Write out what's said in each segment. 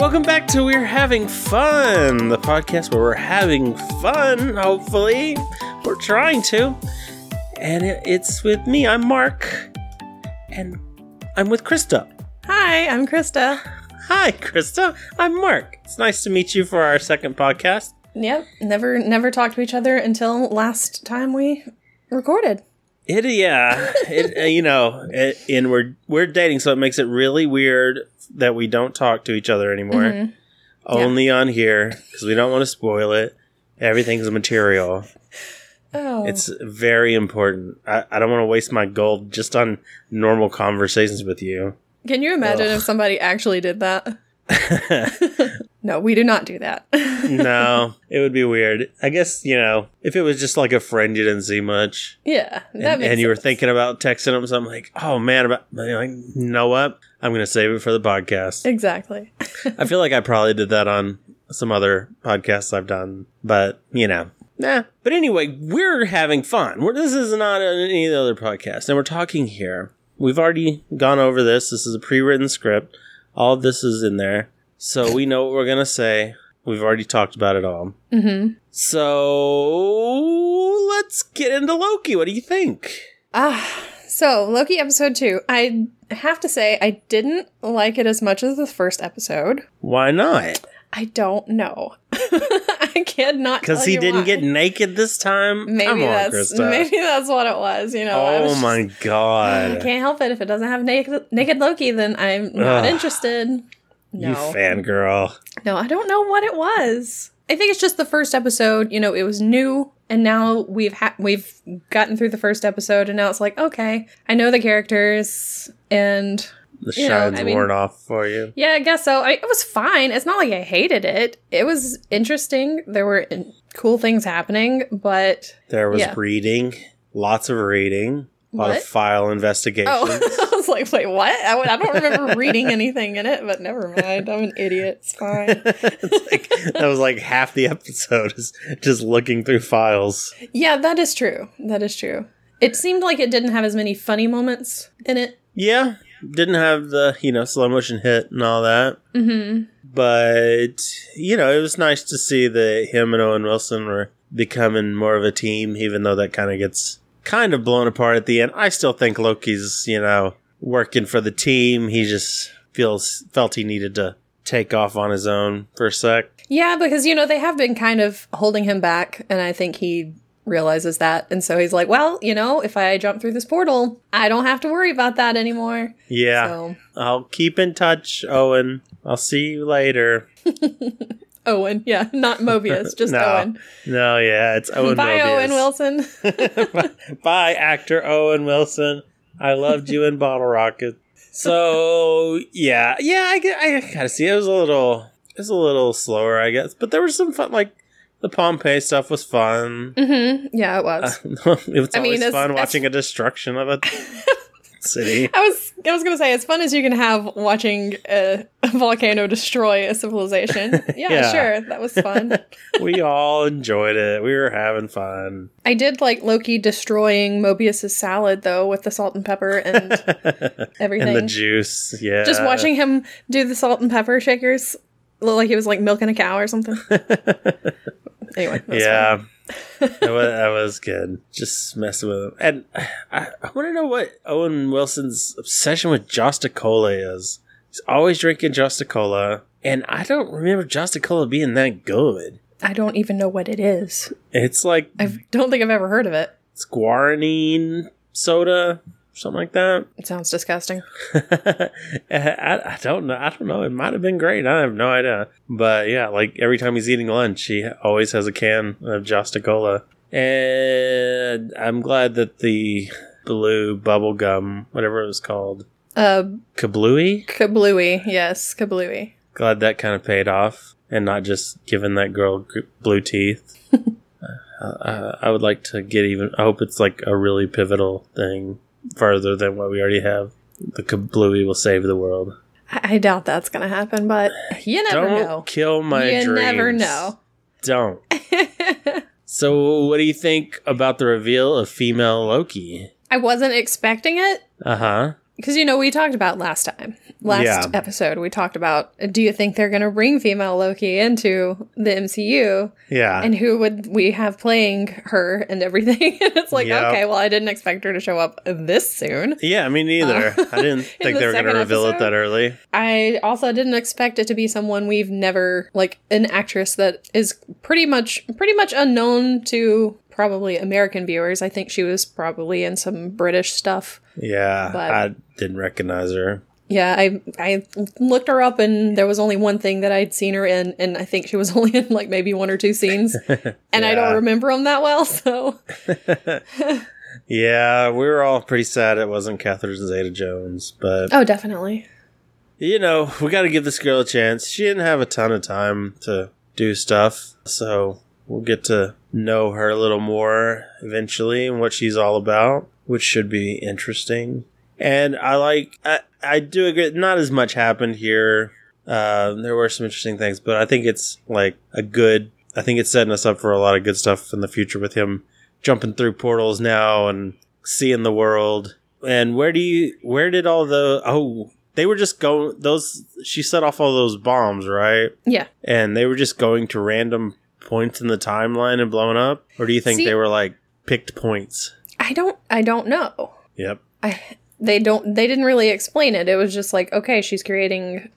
Welcome back to We're Having Fun, the podcast where we're having fun, hopefully. We're trying to. And it's with me, I'm Mark. And I'm with Krista. Hi, I'm Krista. Hi, Krista. I'm Mark. It's nice to meet you for our second podcast. Yep, never never talked to each other until last time we recorded. It, yeah, it, uh, you know, it, and we're we're dating, so it makes it really weird that we don't talk to each other anymore. Mhm. Only on here because we don't want to spoil it. Everything's material. Oh, It's very important. I, I don't want to waste my gold just on normal conversations with you. can you imagine Ugh. if somebody actually did that? No, we do not do that. no, it would be weird. I guess, you know, if it was just like a friend you didn't see much yeah, that and, and you were thinking about texting them something like, oh man, about, like, you know what? I'm going to save it for the podcast. exactly. I feel like I probably did that on some other podcasts I've done, but you know, nah. But anyway, we're having fun. We're, this is not any of the other podcasts, and we're talking here. We've already gone over this. This is a pre-written script. All of this is in there, so we know what we're gonna say. We've already talked about it all. Mm-hmm. So let's get into Loki. What do you think? Ah, so Loki episode two. I have to say I didn't like it as much as the first episode. Why not? I don't know. I cannot Because he didn't why. get naked this time. Maybe Come that's Krista. maybe that's what it was. You know. Oh just- my god! I can't help it. If it doesn't have naked, naked Loki, then I'm not Ugh. interested. No. You fangirl. no, I don't know what it was. I think it's just the first episode. You know, it was new, and now we've ha- we've gotten through the first episode, and now it's like, okay, I know the characters, and The know, shine's I mean- worn off for you. yeah, I guess so. I, it was fine. It's not like I hated it. It was interesting. There were in- cool things happening, but There was Yeah. reading, lots of reading, a lot of file investigations. oh, I was like, wait, what? I don't remember reading anything in it, but never mind. I'm an idiot. It's fine. It's like, that was like half the episode is just looking through files. Yeah, that is true. That is true. It seemed like it didn't have as many funny moments in it. Yeah, didn't have the you know slow motion hit and all that, Mm-hmm. but you know it was nice to see that him and Owen Wilson were becoming more of a team, even though that kind of gets kind of blown apart at the end. I still think Loki's you know working for the team. He just feels felt he needed to take off on his own for a sec. Yeah, because you know they have been kind of holding him back, and I think he realizes that, and so he's like, "Well, you know, if I jump through this portal, I don't have to worry about that anymore." Yeah, So, I'll keep in touch, Owen. I'll see you later. Owen, yeah, not Mobius, just No. Owen. No, yeah, it's Owen. Bye, Mobius. Owen Wilson. Bye, actor Owen Wilson. I loved you in Bottle Rocket. So yeah, yeah, I, get- I gotta see. It was a little, it was a little slower, I guess, but there was some fun. Like the Pompeii stuff was fun. hmm Yeah, it Uh, was. it was I mean, always as- fun as- watching a destruction of a city. I was I was gonna say as fun as you can have watching a, a volcano destroy a civilization. Yeah, Yeah. sure, that was fun. we all enjoyed it. We were having fun. I did like Loki destroying Mobius's salad though with the salt and pepper and everything. and the juice, yeah. Just watching him do the salt and pepper shakers looked like he was like milking a cow or something. anyway, yeah, fun. That, was, that was good. Just messing with him, and I, I want to know what Owen Wilson's obsession with Josta Cola is. He's always drinking Josta Cola, and I don't remember Josta Cola being that good. I don't even know what it is. It's like I don't think I've ever heard of it. It's guaranine soda, something like that. It sounds disgusting. I, I don't know. I don't know. It might have been great. I have no idea. But yeah, like every time he's eating lunch, he always has a can of Josta Cola. And I'm glad that the blue bubble gum, whatever it was called, Uh, kablooey, kablooey. Yes, kablooey. glad that kind of paid off and not just giving that girl blue teeth. uh, I would like to get even. I hope it's like a really pivotal thing further than what we already have. The kablooey will save the world. I, I doubt that's gonna happen, but you never Don't know. kill my you dreams. never know. Don't. so, what do you think about the reveal of female Loki? I wasn't expecting it Uh huh. Because you know we talked about last time, last Yeah. episode, we talked about do you think they're going to bring female Loki into the MCU, Yeah. and who would we have playing her and everything? and it's like, Yeah. okay, well, I didn't expect her to show up this soon. yeah, me neither. Uh, I didn't think the they were going to reveal it that early. I also didn't expect it to be someone we've never like an actress that is pretty much pretty much unknown to probably American viewers. I think she was probably in some British stuff. Yeah, But- I didn't recognize her. Yeah, I I looked her up and there was only one thing that I'd seen her in, and I think she was only in like maybe one or two scenes, and I don't remember them that well. So Yeah, we were all pretty sad it wasn't Catherine Zeta Jones, but oh, definitely. you know, we got to give this girl a chance. She didn't have a ton of time to do stuff, so we'll get to know her a little more eventually and what she's all about, which should be interesting. And I like, I, I do agree, not as much happened here. Uh, there were some interesting things, but I think it's like a good, I think it's setting us up for a lot of good stuff in the future with him jumping through portals now and seeing the world. And where do you, where did all the, oh, they were just going, those, she set off all those bombs, right? Yeah. And they were just going to random points in the timeline and blowing up? Or do you think See- they were like picked points? I don't I don't know. Yep. I they don't they didn't really explain it. It was just like, okay, she's creating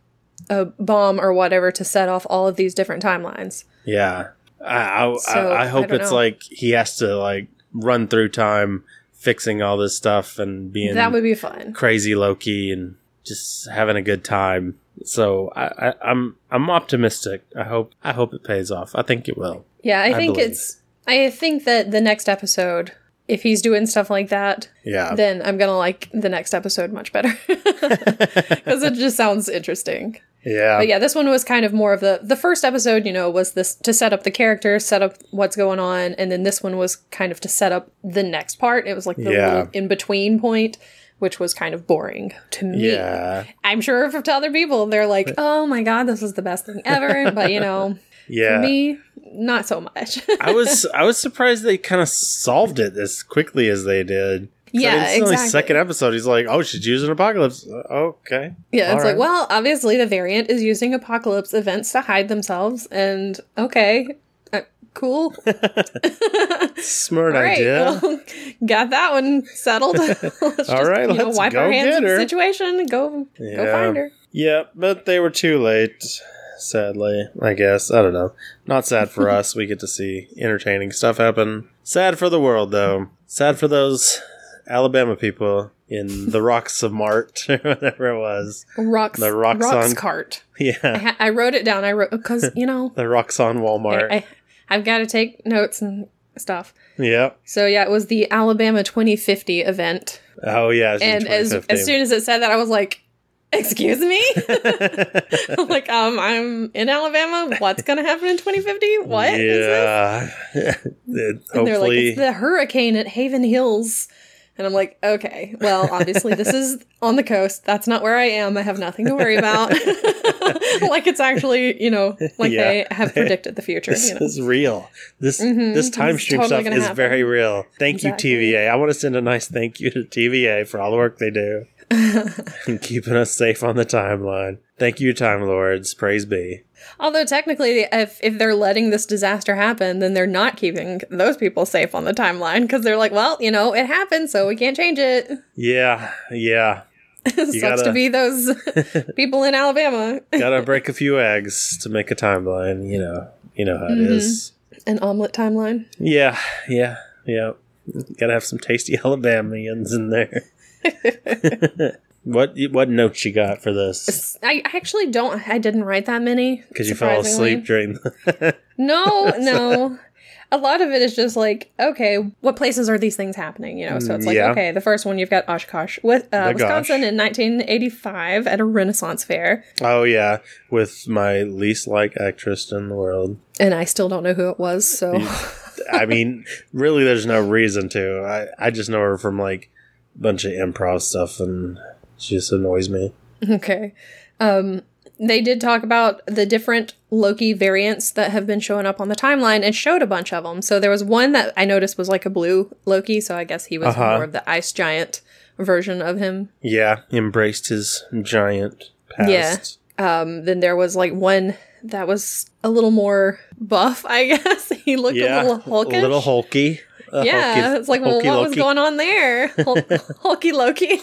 a bomb or whatever to set off all of these different timelines. Yeah. I, I, So, I, I hope it's know. like he has to like run through time fixing all this stuff and being that would be fun. crazy Loki and just having a good time. So I, I, I'm I'm optimistic. I hope I hope it pays off. I think it will. Yeah, I I think believe. it's I think that the next episode if he's doing stuff like that, Yeah. then I'm gonna like the next episode much better because it just sounds interesting. yeah. But yeah, this one was kind of more of the the first episode. You know, was this to set up the characters, set up what's going on, and then this one was kind of to set up the next part. It was like the Yeah. in between point, which was kind of boring to me. Yeah. I'm sure for to other people, they're like, "Oh my god, this is the best thing ever." but you know, Yeah. for me, not so much. I was I was surprised they kind of solved it as quickly as they did. Yeah, the exactly. Second episode, he's like, "Oh, she's using apocalypse." Uh, Okay. Yeah, it's All like, well, obviously the variant is using apocalypse events to hide themselves, and okay, cool. Smart right, idea. well, got that one settled. let's just, All right, you let's wipe go our hands get of the her. situation go go find her. Yeah, but they were too late. Sadly, I guess. I don't know. Not sad for us. We get to see entertaining stuff happen. Sad for the world, though. Sad for those Alabama people in the rocks of Mart, or whatever it was. Rocks, The rocks rocks on- cart. I, Yeah, ha- I wrote it down. I wrote because you know the rocks on Walmart. I, I, I've got to take notes and stuff. Yeah. So yeah, it was the Alabama 2050 event, Oh yeah. and as as soon as it said that, I was like. Excuse me? I'm like, um, I'm in Alabama. What's gonna happen in 2050? What is this? yeah. And they're like, hopefully, it's the hurricane at Haven Hills. And I'm like, okay, well, obviously this is on the coast. That's not where I am. I have nothing to worry about. like it's actually, you know, like Yeah. they have predicted the future. this You know? is real. This Mhm. this time stream totally stuff is happen. very real. Thank Exactly. you, TVA. I want to send a nice thank you to TVA for all the work they do and keeping us safe on the timeline. Thank you, Time Lords. Praise be. Although technically, if if they're letting this disaster happen, then they're not keeping those people safe on the timeline because they're like, well, you know, it happened, so we can't change it. Yeah, yeah. Sucks gotta- to be those people in Alabama. Gotta break a few eggs to make a timeline. You know, you know how it mm-hmm. is. An omelet timeline. Yeah, yeah, yeah. Gotta have some tasty Alabamians in there. what what notes you got for this? I actually don't. I didn't write that many Because you fell asleep during the. No, no. A lot of it is just like, okay, what places are these things happening? You know, so it's like, Yeah. okay, the first one you've got Oshkosh, with uh, The Wisconsin gosh. in 1985 at a Renaissance fair, oh yeah, with my least like actress in the world. and I still don't know who it was. So I mean, really, there's no reason to. I I just know her from like bunch of improv stuff, and she just annoys me. okay, um, they did talk about the different Loki variants that have been showing up on the timeline and showed a bunch of them. So there was one that I noticed was like a blue Loki, so I guess he was Uh-huh. more of the ice giant version of him. Yeah, embraced his giant past. Um, then there was like one that was a little more buff, I guess. he looked Yeah, a little hulkish. a little hulky. A yeah, hulky- it's like, well, what was going on there? Hul- Hulky Loki.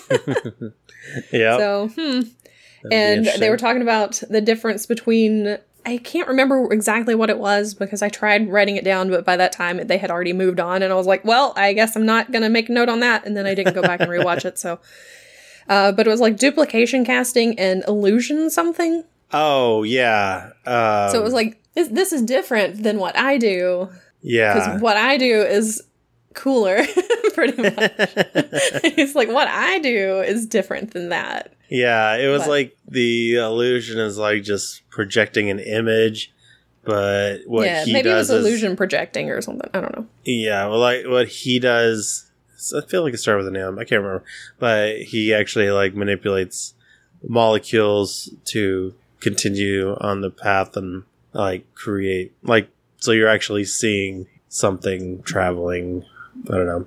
Yeah, so, hmm. and they were talking about the difference between I can't remember exactly what it was because I tried writing it down, but by that time they had already moved on, and I was like, "Well, I guess I'm not gonna make a note on that." And then I didn't go back and rewatch it. So, uh, but it was like duplication casting and illusion something. Oh yeah. Um, So it was like this, this is different than what I do yeah. because what I do is cooler, pretty much. it's like what I do is different than that. Yeah, it was But- like the illusion is like just projecting an image, but what yeah, he maybe it was does is illusion projecting or something. I don't know. yeah, well, like what he does. I feel like it started with an M. I can't remember, but he actually like manipulates molecules to continue on the path and like create like so you're actually seeing something traveling. I don't know,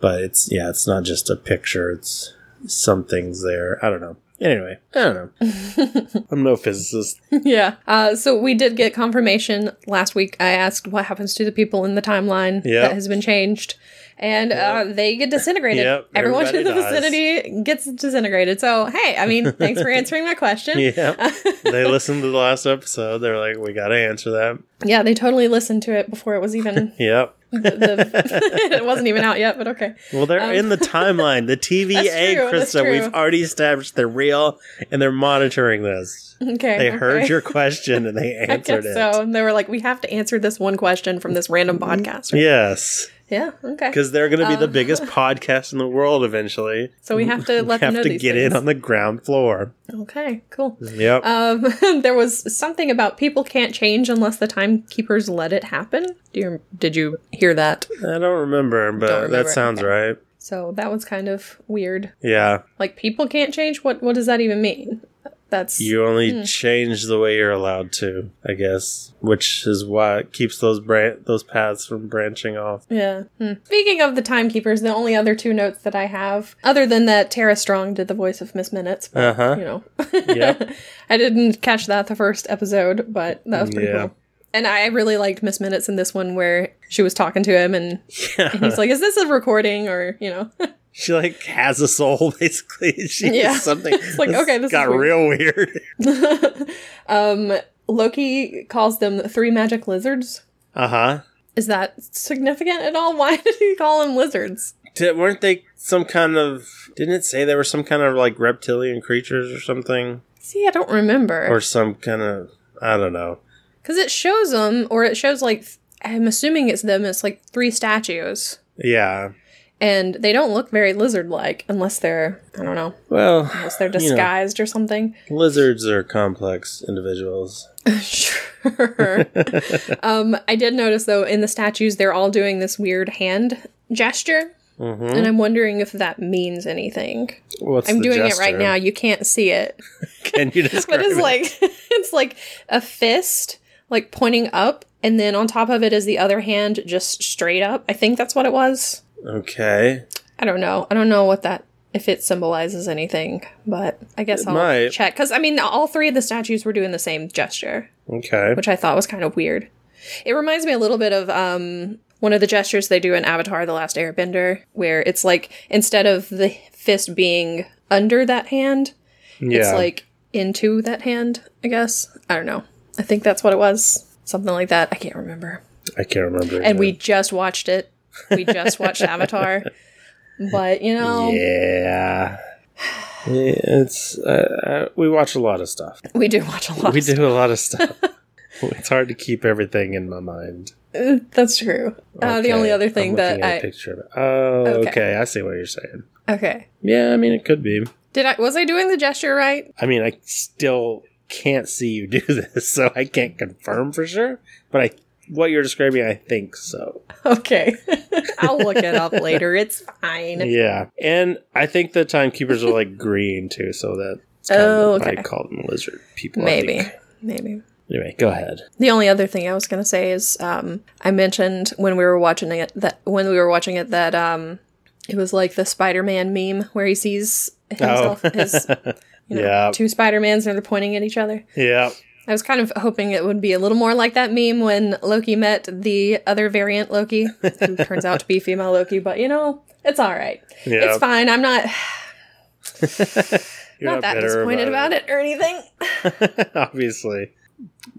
but it's yeah, it's not just a picture. It's something's there. I don't know. Anyway, I don't know. I'm no physicist. yeah. Uh, so we did get confirmation last week. I asked what happens to the people in the timeline Yep. that has been changed. And uh, they get disintegrated. Yep, Everyone in the dies. vicinity gets disintegrated. So, hey, I mean, thanks for answering my question. Yeah, they listened to the last episode. They're like, we got to answer that. Yeah, they totally listened to it before it was even. Yep. The, the, it wasn't even out yet, but okay. Well, they're in the timeline. The TVA, Um, true, Krista, we've already established they're real and they're monitoring this. Okay. They okay. heard your question and they answered it. so. And they were like, we have to answer this one question from this random podcast. right? Yes, Yeah, okay. because they're going to be the Uh, biggest podcast in the world eventually. So we have to let have them know to get things. in on the ground floor. Okay, cool. Yep. Um, there was something about people can't change unless the timekeepers let it happen. Do you did you hear that? I don't remember, but Don't remember that sounds okay. right. So that was kind of weird. Yeah. Like people can't change. What what does that even mean? That's You only Hmm. change the way you're allowed to, I guess, which is what keeps those bran- those paths from branching off. yeah. Hmm. Speaking of the timekeepers, the only other two notes that I have, other than that, Tara Strong did the voice of Miss Minutes. But, Uh-huh. You know. Yep. I didn't catch that the first episode, but that was pretty Yeah. cool. And I really liked Miss Minutes in this one where she was talking to him and Yeah. he's like, "Is this a recording or you know?" she like has a soul basically. She Yeah. is something. It's like, okay, this is got weird. real weird. um, Loki calls them three magic lizards. Uh huh. Is that significant at all? Why did he call them lizards? Did, weren't they some kind of? Didn't it say they were some kind of like reptilian creatures or something, See, I don't remember or some kind of? I don't know. because it shows them, or it shows like I'm assuming it's them. It's like three statues, Yeah. And they don't look very lizard-like unless they're I don't know, Well, unless they're you know. disguised or something. lizards are complex individuals. sure. um, I did notice though in the statues they're all doing this weird hand gesture, hmm and I'm wondering if that means anything. What's I'm doing it right now. You can't see it, Can you describe but it's it? like it's like a fist, like pointing up, and then on top of it is the other hand just straight up. I think that's what it was. Okay. I don't know. I don't know what that if it symbolizes anything, but I guess It I'll might. check because I mean all three of the statues were doing the same gesture. Okay. which I thought was kind of weird. It reminds me a little bit of um, one of the gestures they do in Avatar: The Last Airbender, where it's like instead of the fist being under that hand, Yeah. it's like into that hand. I guess I don't know. I think that's what it was. Something like that. I can't remember. I can't remember. And we just watched it. We just watched Avatar. But you know, Yeah. It's uh, uh, we watch a lot of stuff. we do watch a lot. We of stuff. do a lot of stuff. it's hard to keep everything in my mind. Uh, That's true. Uh, the only other I'm thing that looking at a I picture of it. Oh, Okay. okay. I see what you're saying. okay. Yeah, I mean it could be. Did I was I doing the gesture right? I mean, I still can't see you do this, so I can't confirm for sure. But I, what you're describing, I think so. Okay. I'll look it up later. It's fine. Yeah, and I think the timekeepers are like green too, so that Oh, okay. I call them lizard people. I Maybe. think. Maybe. Anyway, go ahead. The only other thing I was gonna say is um, I mentioned when we were watching it that when we were watching it that um, it was like the Spider-Man meme where he sees himself his you know, Yeah. two Spider-Mans and they're pointing at each other. Yeah. I was kind of hoping it would be a little more like that meme when Loki met the other variant Loki, who turns out to be female Loki. But you know, it's all right. Yeah. It's fine. I'm not You're not that disappointed about it. or anything. Obviously.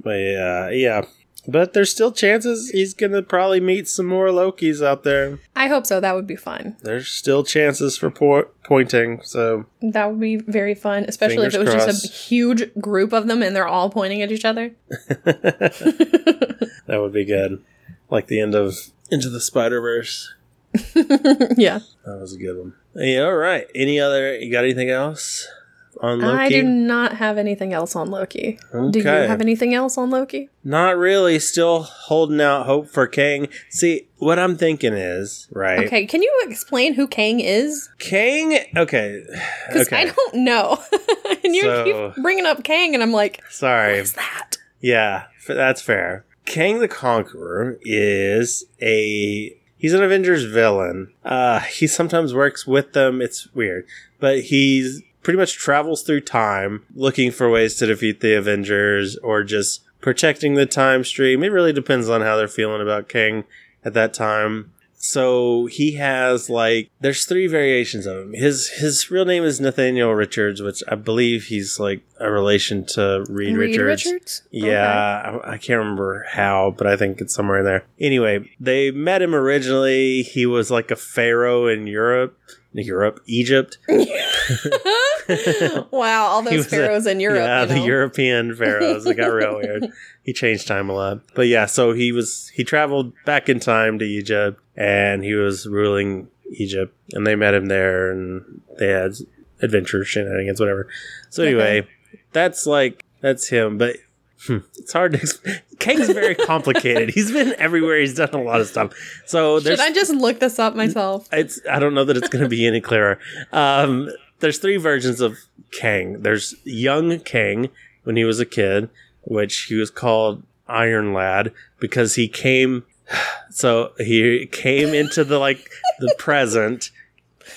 But yeah, yeah. But there's still chances he's gonna probably meet some more Lokis out there. I hope so. That would be fun. There's still chances for po- pointing, so That would be very fun, especially if it was Fingers just a huge group of them and they're all pointing at each other. that would be good. Like the end of Into the Spider Verse. yeah. That was a good one. Yeah, all right. Any other? You got anything else on Loki? I do not have anything else on Loki. Do you have anything else on Loki? Not really. Still holding out hope for Kang. See, what I'm thinking is right. Okay, can you explain who Kang is? Kang. Okay. Because Okay. I don't know. and you So- keep bringing up Kang, and I'm like, Sorry. what's that? Yeah, f- that's fair. Kang the Conqueror is a he's an Avengers villain. Uh he sometimes works with them. It's weird. But he's pretty much travels through time looking for ways to defeat the Avengers or just protecting the time stream. It really depends on how they're feeling about Kang at that time. So he has like there's three variations of him. His his real name is Nathaniel Richards, which I believe he's like a relation to Reed, Reed Richards. Richards? Yeah, I, I can't remember how, but I think it's somewhere in there. Anyway, they met him originally. He was like a pharaoh in Europe, Europe, Egypt. Wow, all those was a- pharaohs in Europe. Yeah, you the? European pharaohs. It got real weird. He changed time a lot. But yeah, so he was he traveled back in time to Egypt and he was ruling Egypt and they met him there and they had adventure shenanigans, whatever. So anyway, that's like that's him, but hmm, it's hard to explain. Kang's very complicated. He's been everywhere. He's done a lot of stuff. So Should I just look this up myself? it's I don't know that it's going to be any clearer. Um, there's three versions of Kang. There's young Kang when he was a kid, which he was called Iron Lad because he came. So he came into the like the present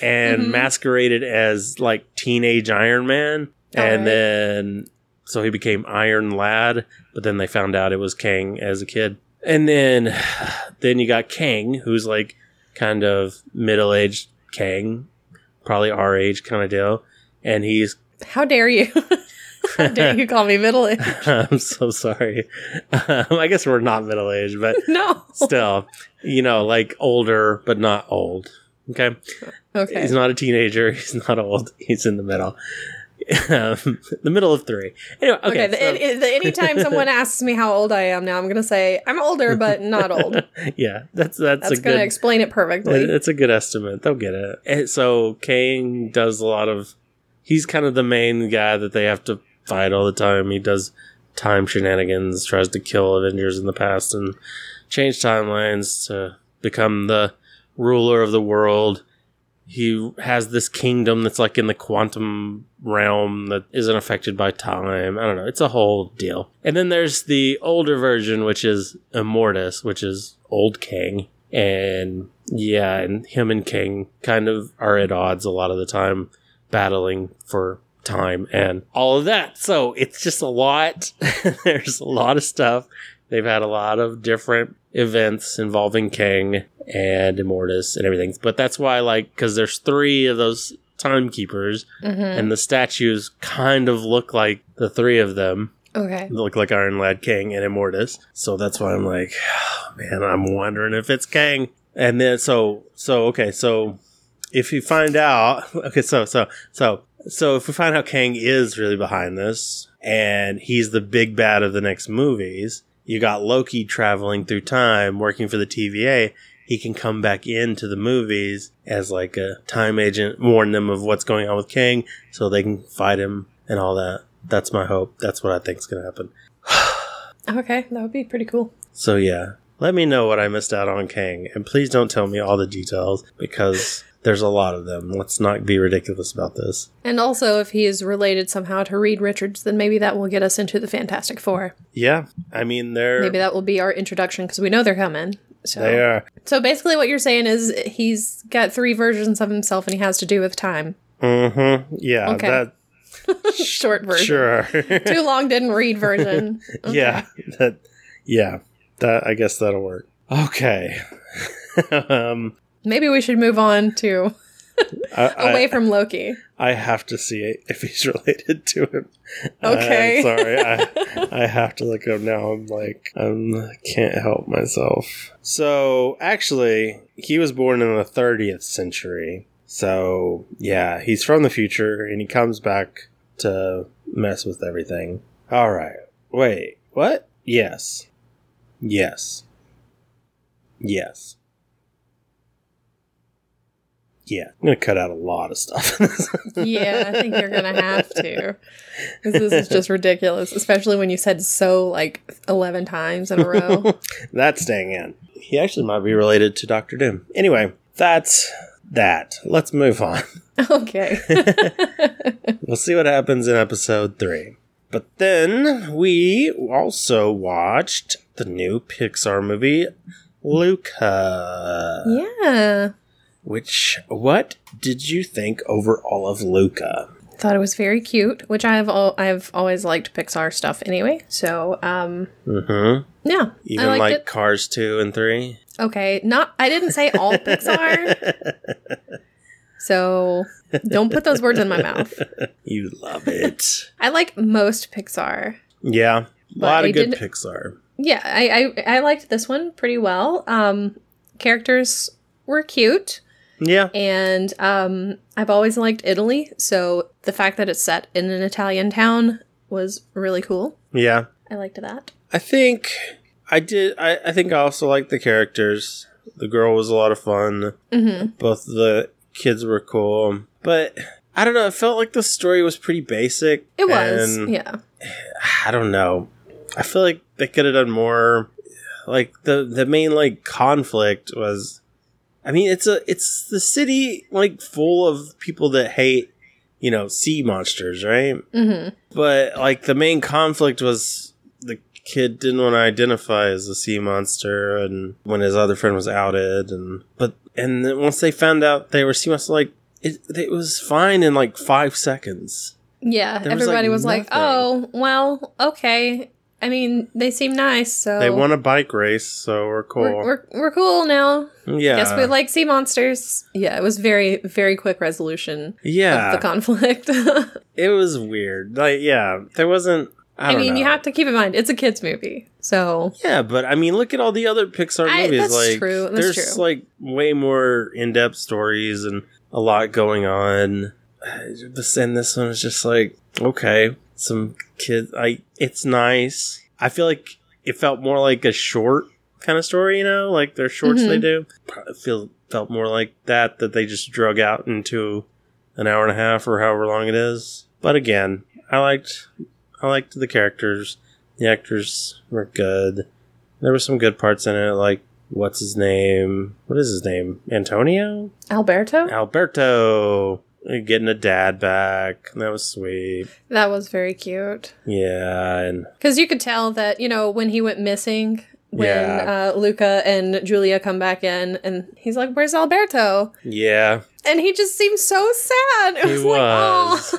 and Mhm. masqueraded as like teenage Iron Man, and Alright. then so he became Iron Lad. But then they found out it was Kang as a kid, and then then you got Kang, who's like kind of middle aged Kang, probably our age kind of deal, and he's How dare you? How dare you call me middle aged? I'm so sorry. Um, I guess we're not middle aged, but No. still, you know, like older but not old. Okay, Okay. he's not a teenager. He's not old. He's in the middle. Um, the middle of three. Anyway, okay. Okay, the, so- the, anytime someone asks me how old I am now, I'm going to say I'm older, but not old. yeah, that's that's, That's going to explain it perfectly. It's a good estimate. They'll get it. And so Kang does a lot of. He's kind of the main guy that they have to fight all the time. He does time shenanigans, tries to kill Avengers in the past, and change timelines to become the ruler of the world. He has this kingdom that's like in the quantum realm that isn't affected by time. I don't know. It's a whole deal. And then there's the older version, which is Immortus, which is old Kang. And yeah, and him and Kang kind of are at odds a lot of the time, battling for time and all of that. So it's just a lot. There's a lot of stuff. They've had a lot of different events involving Kang and Immortus and everything. But that's why, like, because there's three of those timekeepers, Mhm. and the statues kind of look like the three of them Okay. They look like Iron Lad Kang and Immortus. So that's why I'm like, oh, man, I'm wondering if it's Kang. And then so so okay, so if you find out okay, so so so so if we find out Kang is really behind this and he's the big bad of the next movies, you got Loki traveling through time working for the TVA. He can come back into the movies as like a time agent, warn them of what's going on with Kang so they can fight him and all that. That's my hope. That's what I think is going to happen. Okay, that would be pretty cool. So yeah, let me know what I missed out on Kang, and please don't tell me all the details because there's a lot of them. Let's not be ridiculous about this. And also, if he is related somehow to Reed Richards, then maybe that will get us into the Fantastic Four. Yeah, I mean they're Maybe that will be our introduction because we know they're coming. So. they are. so basically, what you're saying is he's got three versions of himself, and he has to do with time. Mm-hmm. Yeah, Okay. that Short version. sure. Too long didn't read version. Okay. Yeah, that yeah, that I guess that'll work. Okay. um Maybe we should move on to I, away I, from Loki. I have to see if he's related to him. Okay. I'm sorry. I I have to look up now. I'm like I can't help myself. So actually, he was born in the 30th century. So yeah, he's from the future and he comes back to mess with everything. All right. Wait. What? Yes. Yes. Yes. Yeah, I'm gonna cut out a lot of stuff. Yeah, I think you're gonna have to. this is just ridiculous, especially when you said so like eleven times in a row. That's staying in. He actually might be related to Doctor Doom. Anyway, that's that. Let's move on. okay. We'll see what happens in episode three. But then we also watched the new Pixar movie, Luca. yeah. Which, what did you think overall of Luca? Thought it was very cute, which I have all I've always liked Pixar stuff anyway. So um Mm-hmm. yeah. Even I like it. Cars 2 and 3? Okay. Not I didn't say all Pixar. So don't put those words in my mouth. You love it. I like most Pixar. yeah. A lot I of good did- Pixar. Yeah, I, I I liked this one pretty well. Um characters were cute. Yeah. and um, I've always liked Italy, so the fact that it's set in an Italian town was really cool. Yeah. I liked that. I think I did. I, I think I also liked the characters. The girl was a lot of fun. hmm Both the kids were cool. But I don't know. It felt like the story was pretty basic. It was, yeah. I don't know. I feel like they could have done more. Like the the main like conflict was. I mean, it's a it's the city like full of people that hate, you know, sea monsters, right? hmm But like the main conflict was the kid didn't want to identify as a sea monster, and when his other friend was outed, and but and then once they found out they were sea monsters, like it, it was fine in like five seconds. Yeah, There was, everybody like, was like, "Oh, well, okay." I mean, they seem nice, so They won a bike race, so we're cool. We're, we're, we're cool now. yeah, Guess we like sea monsters. Yeah, it was very very quick resolution yeah. of the conflict. it was weird. Like, yeah, there wasn't. I, I, mean, you have to keep in mind it's a kids movie, so Yeah, but I mean, look at all the other Pixar I- movies. that's like, true, that's there's true. like way more in-depth stories and a lot going on. And this one is just like okay, some kid. I it's nice. I feel like it felt more like a short kind of story. You know, like their shorts they Mhm. do. Probably feel felt more like that that they just drug out into an hour and a half or however long it is. But again, I liked I liked the characters. The actors were good. There were some good parts in it, like what's his name? What is his name? Antonio? Alberto. Alberto getting a dad back. That was sweet. That was very cute. Yeah, and Because you could tell that, you know, when he went missing, when Yeah. uh, Luca and Giulia come back in, and he's like, Where's Alberto? yeah, And he just seemed so sad. It He was like, was.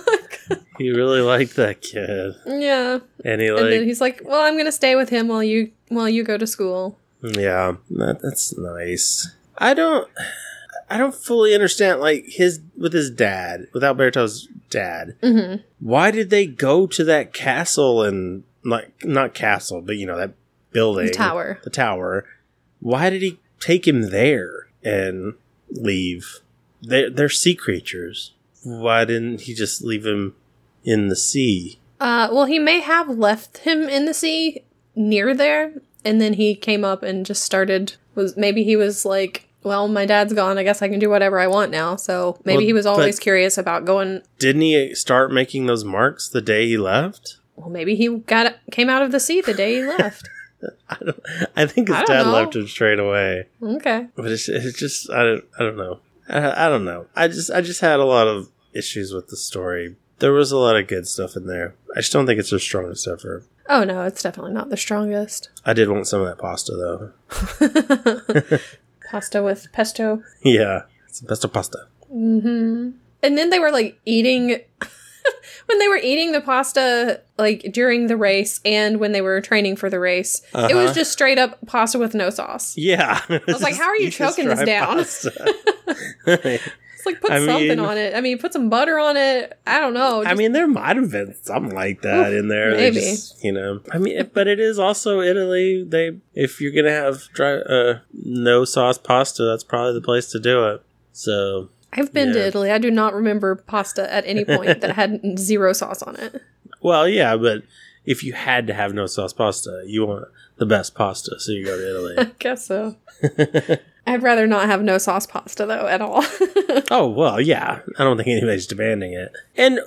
Oh. he really liked that kid, yeah. and he and then like, he's like, Well, I'm going to stay with him while you while you go to school. yeah, that, that's nice. I don't, I don't fully understand like his with his dad, with Alberto's dad. hmm why did they go to that castle and like not castle but you know that building The tower. the tower why did he take him there and leave they're, they're sea creatures why didn't he just leave him in the sea Uh, well, he may have left him in the sea near there, and then he came up and just started. Was maybe he was like, "Well, my dad's gone. I guess I can do whatever I want now." So maybe Well, he was always curious about going. didn't he start making those marks the day he left Well, maybe he got came out of the sea the day he left. i don't i think his I dad know. left him straight away okay. but it's, it's just i don't i don't know I, I don't know. I just I just had a lot of issues with the story. There was a lot of good stuff in there. I just don't think it's their strongest ever. Oh no, it's definitely not the strongest. I did want some of that pasta though. Pasta with pesto. yeah, it's pesto pasta. And then they were like eating when they were eating the pasta like during the race and when they were training for the race. It was Uh-huh. just straight up pasta with no sauce. Yeah, I was like, how are you choking this down? It's like put I something mean- on it. I mean, put some butter on it. I don't know. I mean, there might have been something like that in there. Maybe. just, you know. I mean, but it is also Italy. They, if you're gonna have dry, uh, no sauce pasta, that's probably the place to do it. So, I've been to. Italy. I do not remember pasta at any point that had zero sauce on it. well, yeah, but if you had to have no sauce pasta, you want the best pasta, so you go to Italy. I guess so. I'd rather not have no sauce pasta though at all. oh well, yeah. I don't think anybody's demanding it. And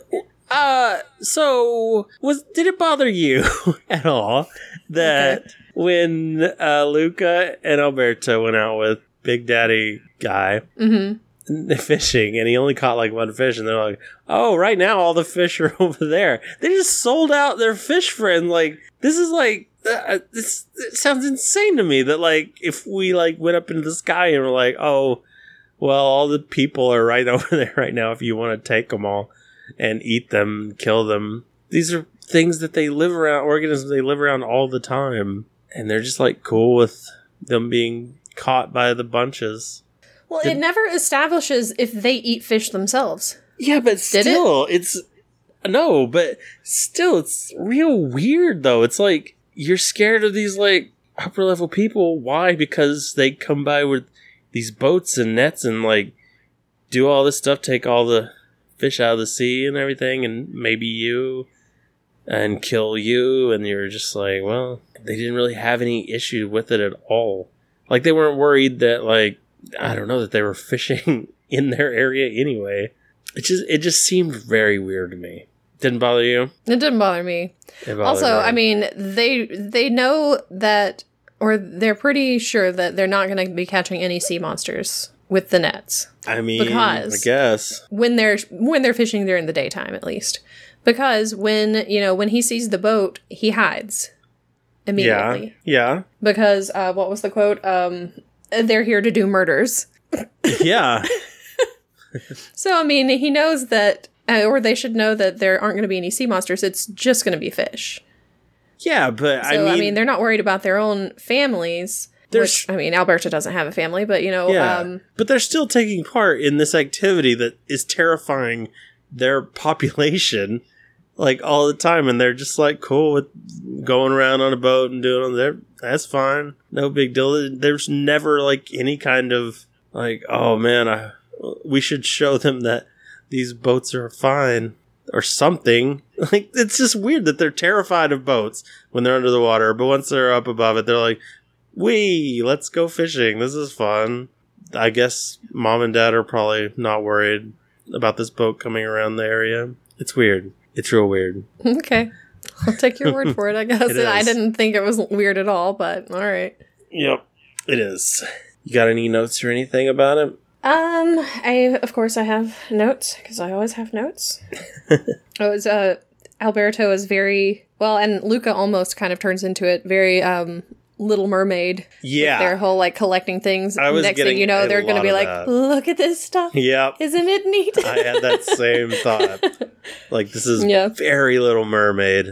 uh, so was did it bother you at all that when uh, Luca and Alberto went out with Big Daddy guy? hmm fishing and he only caught like one fish and they're like oh right now all the fish are over there they just sold out their fish friend like this is like uh, this it sounds insane to me that like if we like went up into the sky and were like oh well all the people are right over there right now if you want to take them all and eat them kill them these are things that they live around organisms they live around all the time and they're just like cool with them being caught by the bunches Well, it never establishes if they eat fish themselves. Yeah, but Did it? still, it's no, but still, it's real weird though. It's like you're scared of these like upper level people. Why? Because they come by with these boats and nets and like do all this stuff, take all the fish out of the sea and everything, and maybe you and kill you, and you're just like, well, they didn't really have any issue with it at all. Like they weren't worried that like I don't know that they were fishing in their area anyway. It just it just seemed very weird to me. Didn't bother you? It didn't bother me. Also, me. I mean, they they know that, or they're pretty sure that they're not going to be catching any sea monsters with the nets I mean, because- I guess when they're when they're fishing during the daytime, at least. Because when you know when he sees the boat, he hides immediately. yeah, Because uh, what was the quote? Um, they're here to do murders. yeah, yeah. So I mean, he knows that, uh, or they should know that there aren't going to be any sea monsters. It's just going to be fish. yeah, but So I mean, they're not worried about their own families. There's- Which I mean, Alberto doesn't have a family, but you know, yeah, um, but they're still taking part in this activity that is terrifying their population like all the time, and they're just like cool with going around on a boat and doing their that's fine, no big deal. There's never like any kind of like, oh man, I we should show them that these boats are fine or something. Like it's just weird that they're terrified of boats when they're under the water, but once they're up above it, they're like, "We, let's go fishing. This is fun." I guess mom and dad are probably not worried about this boat coming around the area. It's weird. It's real weird. okay, I'll take your word for it. I guess It I didn't think it was weird at all, but all right. Yep, it is. You got any notes or anything about it? Um, I of course I have notes because I always have notes. oh, it's uh, Alberto is very well, and Luca almost kind of turns into it. Very um, Little Mermaid. Yeah. their whole like collecting things. I was Next getting thing you know, they're going to be like, that. "Look at this stuff! Yep. Isn't it neat?" I had that same thought. Like this is Yeah. very Little Mermaid.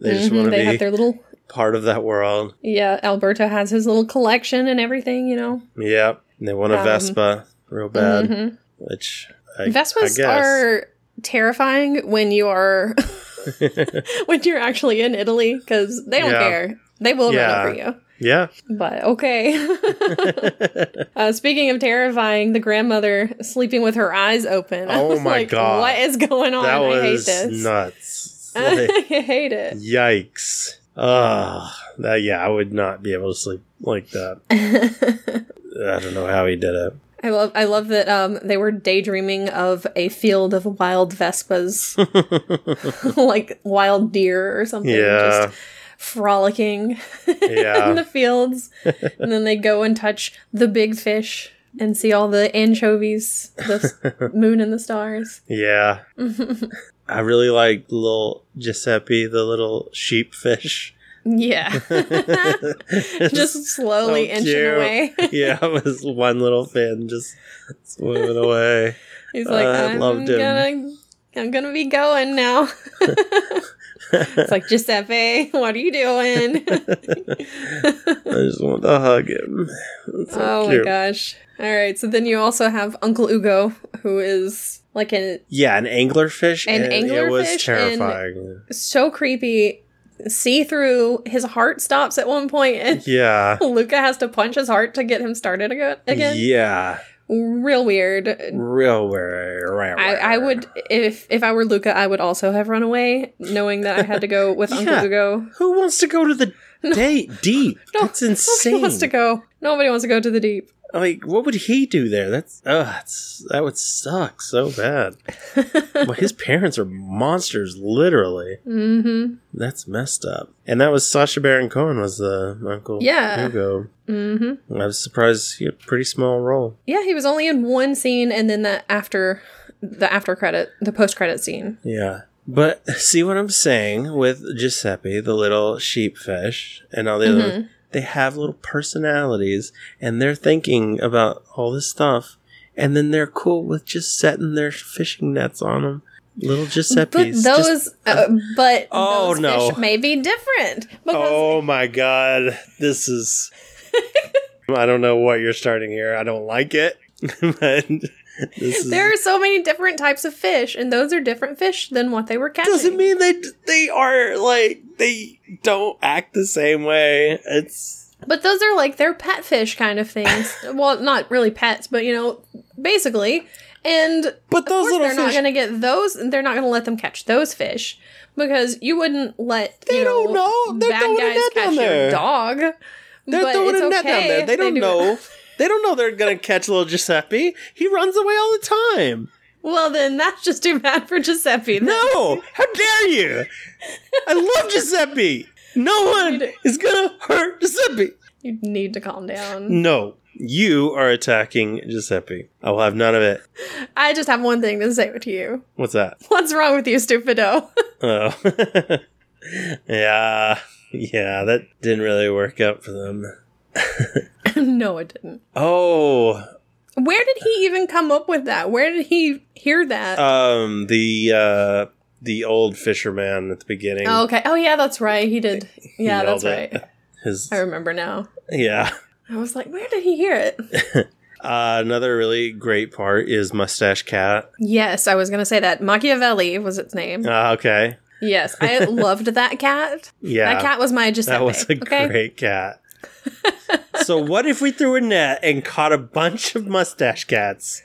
They just Mhm, want to they be have their little part of that world. yeah. Alberto has his little collection and everything. You know, Yep. And they want a Um, Vespa real bad, Mhm. which I, Vespas I guess. are terrifying when you are when you're actually in Italy because they don't Yeah. care. They will Yeah. run over you. yeah. But okay. uh, speaking of terrifying, the grandmother sleeping with her eyes open. I Oh was my like, God. What is going on? that I hate was this. nuts. Like, I hate it. yikes. Ugh. That yeah, I would not be able to sleep like that. I don't know how he did it. I love I love that um they were daydreaming of a field of wild vespas. like wild deer or something. Yeah. Just frolicking Yeah. in the fields. and then they go and touch the big fish and see all the anchovies, the moon and the stars. Yeah. I really like little Giuseppe, the little sheep fish. Yeah. Just slowly so inching cute. away. yeah, it was one little fin just swimming away. He's like, I I'm loved him. gonna, I'm gonna be going now. it's like Giuseppe, what are you doing? I just want to hug him. So oh cute. my gosh! All right, so then you also have Uncle Ugo, who is like an Yeah, an anglerfish. An and It was anglerfish terrifying. so creepy, see through. His heart stops at one point, and Yeah. Luca has to punch his heart to get him started again. Yeah. Real weird. Real weird. I, I would if if I were Luca, I would also have run away, knowing that I had to go with Uncle Yeah. Ugo. Who wants to go to the date deep? That's Nobody insane. wants to go. Nobody wants to go to the deep. Like, what would he do there? That's that's, that would suck so bad. well, his parents are monsters, literally. Mm-hmm. That's messed up. And that was Sacha Baron Cohen was the uncle. Yeah. Hugo. Mm-hmm. I was surprised he had a pretty small role. Yeah, he was only in one scene, and then that after the after credit, the post credit scene. Yeah. But see what I'm saying with Giuseppe, the little sheep fish, and all the Mm-hmm. other they have little personalities and they're thinking about all this stuff and then they're cool with just setting their fishing nets on them. Little But those, just- uh, but Oh, those no. fish may be different oh my god. This is I don't know what you're starting here. I don't like it. but this is there are so many different types of fish, and those are different fish than what they were catching. doesn't mean they they are like they don't act the same way. It's But those are like they're pet fish kind of things. well, not really pets, but you know, basically. And but those little they're not going to get those. They're not going to let them catch those fish because you wouldn't let They you know, don't know. They're bad throwing a guys net catch down your there. dog. They're but throwing it's a net down there. They don't do know. They don't know they're gonna catch little Giuseppe. He runs away all the time. Well, then that's just too bad for Giuseppe. then. No, how dare you? I love Giuseppe. No one is gonna hurt Giuseppe. You need to calm down. No, you are attacking Giuseppe. I will have none of it. I just have one thing to say to you. What's that? What's wrong with you, stupido? Oh, yeah, yeah. That didn't really work out for them. no, it didn't. Oh, Where did he even come up with that? Where did he hear that? um, the uh, the old fisherman at the beginning. oh, okay. Oh, yeah, that's right. He did. Yeah, that's it. right. His I remember now. yeah. I was like, where did he hear it? Uh, another really great part is Mustache Cat. yes, I was going to say that. Machiavelli was its name. Uh, okay. Yes, I loved that cat. Yeah. That cat was my Giuseppe. That was a okay? great cat. So, what if we threw a net and caught a bunch of mustache cats?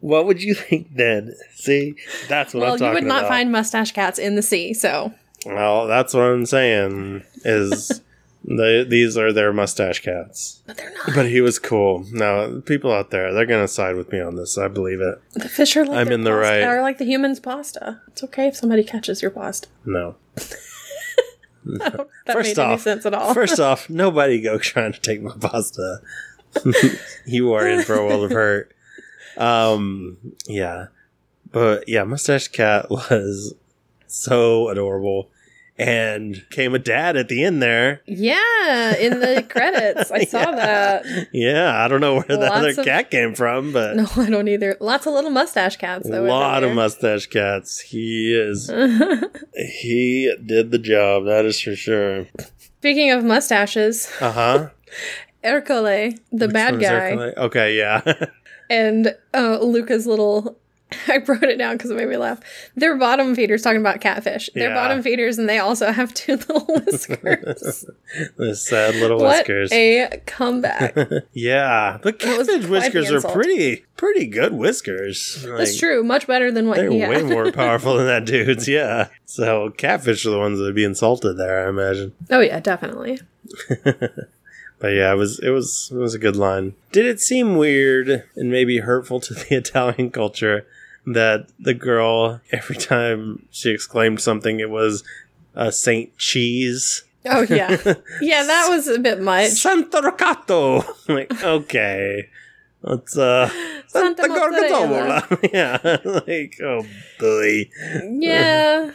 What would you think then? See, that's what Well, I'm you talking would not about. find mustache cats in the sea, so. well, that's what I'm saying. Is the, these are their mustache cats? But they're not. But he was cool. No, people out there, they're gonna side with me on this. I believe it. The fish are like I'm in the pasta- right. Are like the human's pasta. It's okay if somebody catches your pasta. No. That First made any off- sense at all. First off, nobody go trying to take my pasta. you are in for a world of hurt. Um, yeah, but yeah, Mustache Cat was so adorable, and came a dad at the end there. yeah, in the credits, I saw that. Yeah, I don't know where the Lots other of- cat came from, but No, I don't either. Lots of little mustache cats. a Though, isn't lot of mustache cats. He is. he did the job. That is for sure. Speaking of mustaches, Uh huh. Ercole, the bad guy, Okay, yeah. and uh, Luca's little. I wrote it down because it made me laugh. They're bottom feeders talking about catfish. They're Yeah. bottom feeders, and they also have two little whiskers. the sad little what whiskers. a comeback! yeah, the catfish whiskers are pretty, pretty good whiskers. That's true. Much better than what They're he way more powerful than that dude's. Yeah. So catfish are the ones that would be insulted there, I imagine. oh yeah, definitely. But yeah, it was it was it was a good line. Did it seem weird and maybe hurtful to the Italian culture that the girl every time she exclaimed something, it was a Saint Cheese? Oh yeah, yeah. That was a bit much. Santo Ricotta. like, okay. It's uh Santa mozzarella. gorgonzola. yeah. like, oh boy. Yeah.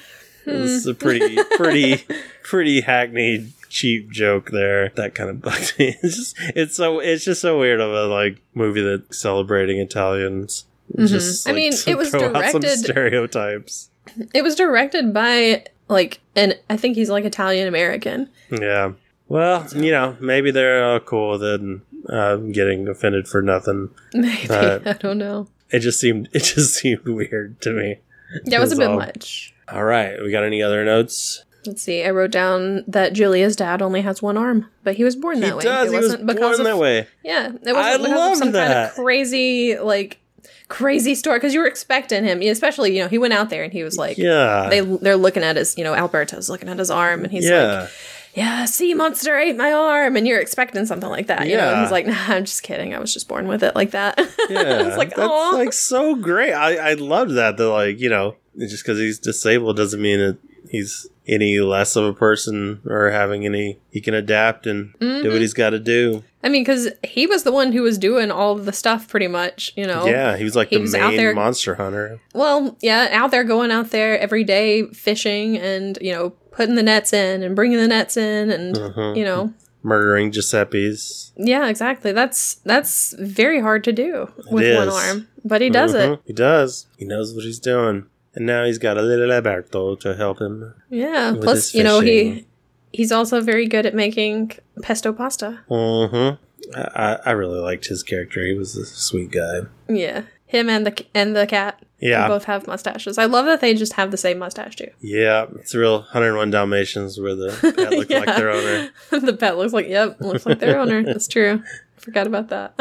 It's a pretty pretty pretty hackneyed cheap joke there. That kind of bugged me. It's just it's so it's just so weird of a like movie that's celebrating Italians. Just Mm-hmm. I mean, it was throw out some directed- stereotypes. It was directed by like and I think he's like Italian American. Yeah. Well, you know, maybe they're uh, cool with it and uh, getting offended for nothing. Maybe. Uh, I don't know. It just seemed it just seemed weird to me. That was a bit all. much. All right, we got any other notes? Let's see. I wrote down that Giulia's dad only has one arm, but he was born that he way. does. It He was wasn't born of that way. Yeah, it I wasn't because loved of some kind that. of crazy like crazy story because you were expecting him, especially you know he went out there and he was like Yeah. they they're looking at his you know Alberto's looking at his arm and he's yeah. like yeah sea monster ate my arm and you're expecting something like that you know and Yeah. he's like nah I'm just kidding I was just born with it like that Yeah, it's like that's oh like so great. I I loved that. That like you know, just because he's disabled doesn't mean that he's any less of a person or having any. He can adapt and do Mm-hmm. what he's got to do. I mean because he was the one who was doing all the stuff pretty much you know Yeah, he was like He the was main there- monster hunter. Well, yeah, out there going out there every day fishing and, you know, putting the nets in and bringing the nets in and, Mhm. you know, Murdering Giuseppe's. yeah, exactly. That's that's very hard to do with one arm, but he does it. Mhm. He does. He knows what he's doing. And now he's got a little Alberto to help him. Yeah. Plus, you know, he he's also very good at making pesto pasta. Mm-hmm. I, I really liked his character. He was a sweet guy. Yeah. Him and the and the cat Yeah. they both have mustaches. I love that they just have the same mustache too. Yeah, it's a real 101 Dalmatians where the pet looked like their owner. the pet looks like yep, looks like their owner. That's true. Forgot about that.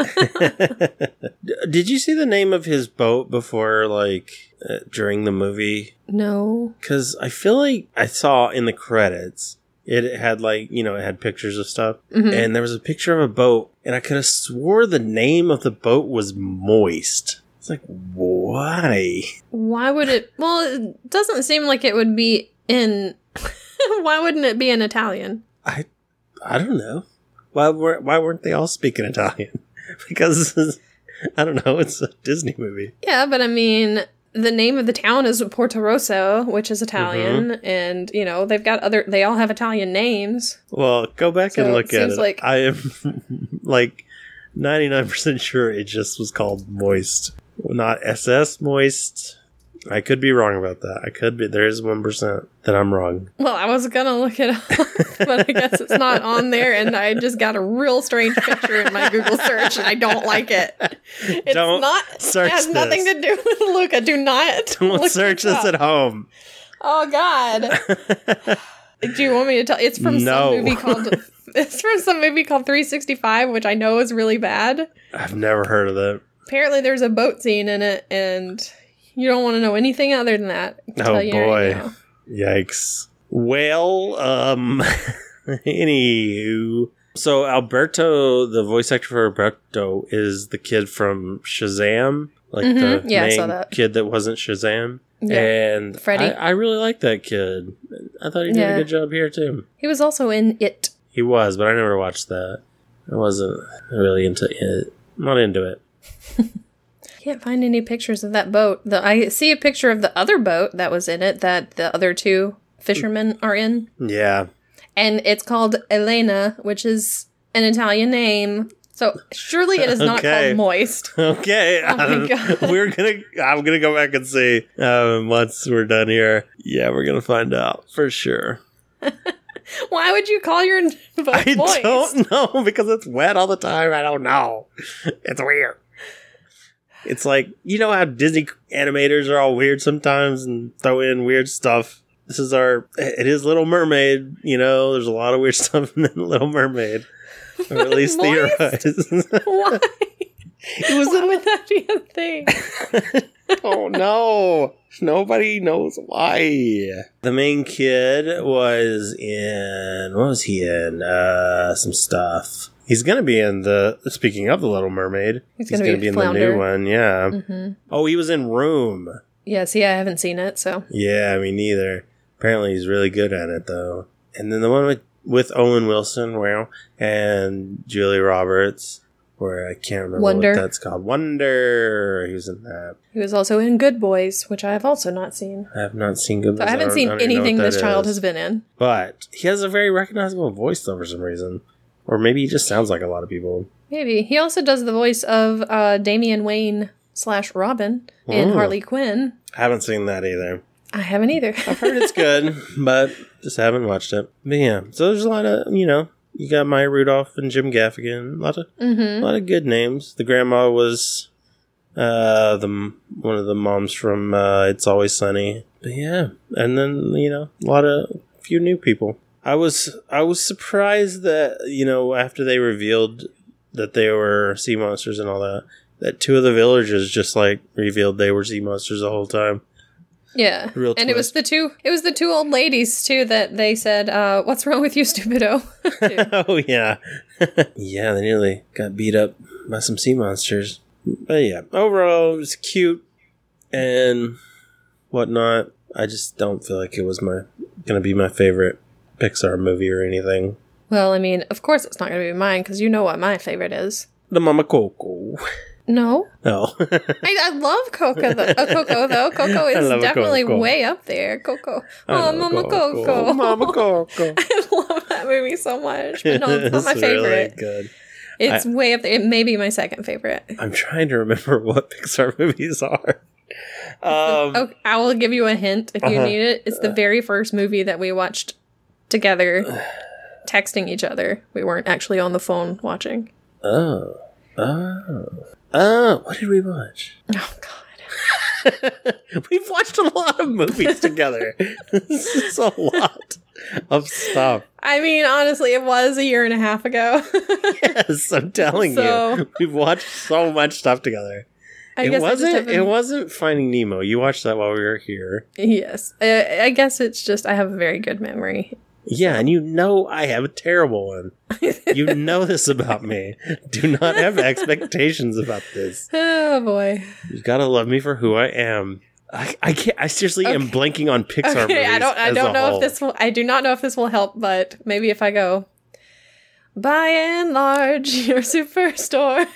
Did you see the name of his boat before, like, uh, during the movie? no. Because I feel like I saw in the credits, it had, like, you know, it had pictures of stuff. Mm-hmm. And there was a picture of a boat, and I could have swore the name of the boat was Moist. It's like, why? Why would it? Well, it doesn't seem like it would be in. Why wouldn't it be in Italian? I I don't know. Why were why weren't they all speaking Italian? because I don't know. It's a Disney movie. Yeah, but I mean, the name of the town is Porto Rosso, which is Italian, mm-hmm. and you know they've got other. They all have Italian names. Well, go back So and it look at seems it. like- I am like ninety nine percent sure it just was called Moist, not SS Moist. I could be wrong about that. I could be. There is one percent that I'm wrong. Well, I was gonna look it up, but I guess it's not on there, and I just got a real strange picture in my Google search, and I don't like it. It's Don't not. search it has nothing to do with Luca. Do not. Don't search this this up. at home. Oh God. Do you want me to tell? It's from No. some movie called. It's from some movie called 365, which I know is really bad. I've never heard of that. Apparently, there's a boat scene in it, and you don't want to know anything other than that. Oh, you right boy. Yikes. Well, um, anywho. So Alberto, the voice actor for Alberto, is the kid from Shazam, like the Mhm. Yeah, main saw that. kid that wasn't Shazam. Yeah. And Freddie. I, I really like that kid. I thought he did Yeah. a good job here too. He was also in It. He was, but I never watched that. I wasn't really into it. Not into it. Can't find any pictures of that boat. The, I see a picture of the other boat that was in it that the other two fishermen are in, Yeah. and it's called Elena, which is an Italian name. So surely it is not Okay. called Moist. Okay, Oh my God. we're gonna. I'm gonna go back and see um, once we're done here. Yeah, we're gonna find out for sure. Why would you call your boat Moist? I Moist? don't know because it's wet all the time. I don't know. It's weird. It's like you know how Disney animators are all weird sometimes and throw in weird stuff. This is our. It is Little Mermaid. You know, there's a lot of weird stuff in Little Mermaid, or at least Moist? theorized. Why? it was Why would that be a thing? oh no. Nobody knows why. The main kid was in what was he in? Uh some stuff. He's gonna be in the speaking of the Little Mermaid. He's gonna be in the new one, yeah. hmm Oh, he was in Room. Yes, yeah, see, I haven't seen it, so Yeah, me neither. Apparently he's really good at it though. And then the one with with Owen Wilson, well, and Julia Roberts. where I can't remember Wonder. what that's called. Wonder. He was in that. He was also in Good Boys, which I have also not seen. I have not seen Good. So I haven't don't- seen know anything this child is. has been in. But he has a very recognizable voice though for some reason, or maybe he just sounds like a lot of people. Maybe he also does the voice of uh, Damian Wayne slash Robin in Oh. Harley Quinn. I haven't seen that either. I haven't either. I've heard it's good, but just haven't watched it. But yeah, so there's a lot of you know. You got Maya Rudolph and Jim Gaffigan. A lot of hmm a lot of good names. The grandma was uh the one of the moms from uh It's Always Sunny. But yeah, and then you know a lot of few new people. I was I was surprised that you know after they revealed that they were sea monsters and all that that two of the villagers just like revealed they were sea monsters the whole time. Yeah, Real and it was the two. It was the two old ladies too that they said, uh, "What's wrong with you, stupido?" Oh yeah, yeah. They nearly got beat up by some sea monsters. But yeah, overall it was cute and whatnot. I just don't feel like it was my gonna be my favorite Pixar movie or anything. well, I mean, of course it's not going to be mine because you know what my favorite is. The Mama Coco. No, No. I, I love Coco. Though. Uh, Coco though. Coco is definitely Coco. way up there. Coco. Oh, know Mama Coco. Mama Coco. I love that movie so much, but no, it's not my It's really favorite. good. It's way up there. It may be my second favorite. I'm trying to remember what Pixar movies are. Um, Oh, I will give you a hint if you Uh-huh. need it. It's the very first movie that we watched together, texting each other. We weren't actually on the phone watching. oh, oh, oh. What did we watch? Oh God. We've watched a lot of movies together. this is a lot of stuff. I mean, honestly, it was a year and a half ago. Yes, I'm telling So- you, we've watched so much stuff together. I it guess wasn't. It wasn't Finding Nemo. You watched that while we were here. Yes, I, I guess it's just I have a very good memory. Yeah, and you know I have a terrible one. You know this about me. Do not have expectations about this. Oh boy. You've gotta love me for who I am. I, I can't. I seriously am blanking on Pixar Okay, movies. I don't. I don't know whole. if this will. I do not know if this will help, but maybe if I go. Buy n Large, your superstore.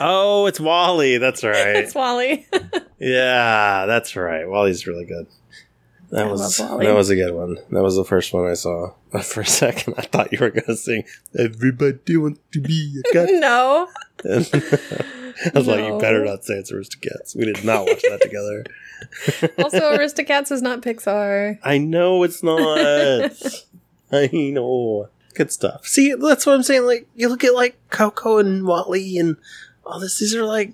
Oh, it's WALL-E. That's right. it's WALL-E. Yeah, that's right. WALL-E's really good. That I was that was a good one. That was the first one I saw. But for a second, I thought you were gonna sing "Everybody wants to be a cat." no. And I was like, "You better not say it's Aristocats." We did not watch that together. Also, Aristocats is not Pixar. I know it's not. I know. Good stuff. See, that's what I'm saying. Like, you look at like Coco and WALL-E and all this. These are like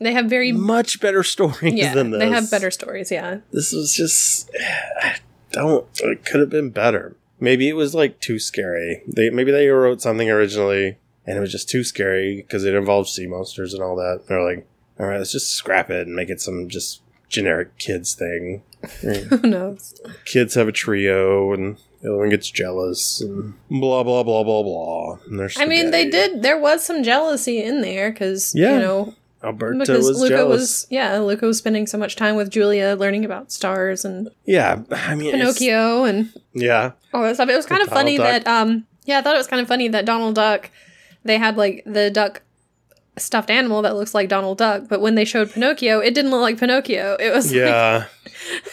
They have very much better stories yeah. than this. They have better stories. Yeah. this was just I don't it could have been better maybe it was like too scary they maybe they wrote something originally and it was just too scary because it involved sea monsters and all that they're like all right let's just scrap it and make it some just generic kids thing Who knows? kids have a trio and the other one gets jealous and blah blah blah blah blah and I mean, they did. There was some jealousy in there because Yeah. you know Alberto because was Luca jealous was yeah Luca was spending so much time with Giulia learning about stars and yeah i mean Pinocchio and yeah all that stuff. It was kind of funny Duck. that um yeah I thought it was kind of funny that Donald Duck they had like the duck stuffed animal that looks like Donald Duck, but when they showed Pinocchio, it didn't look like Pinocchio. It was like, yeah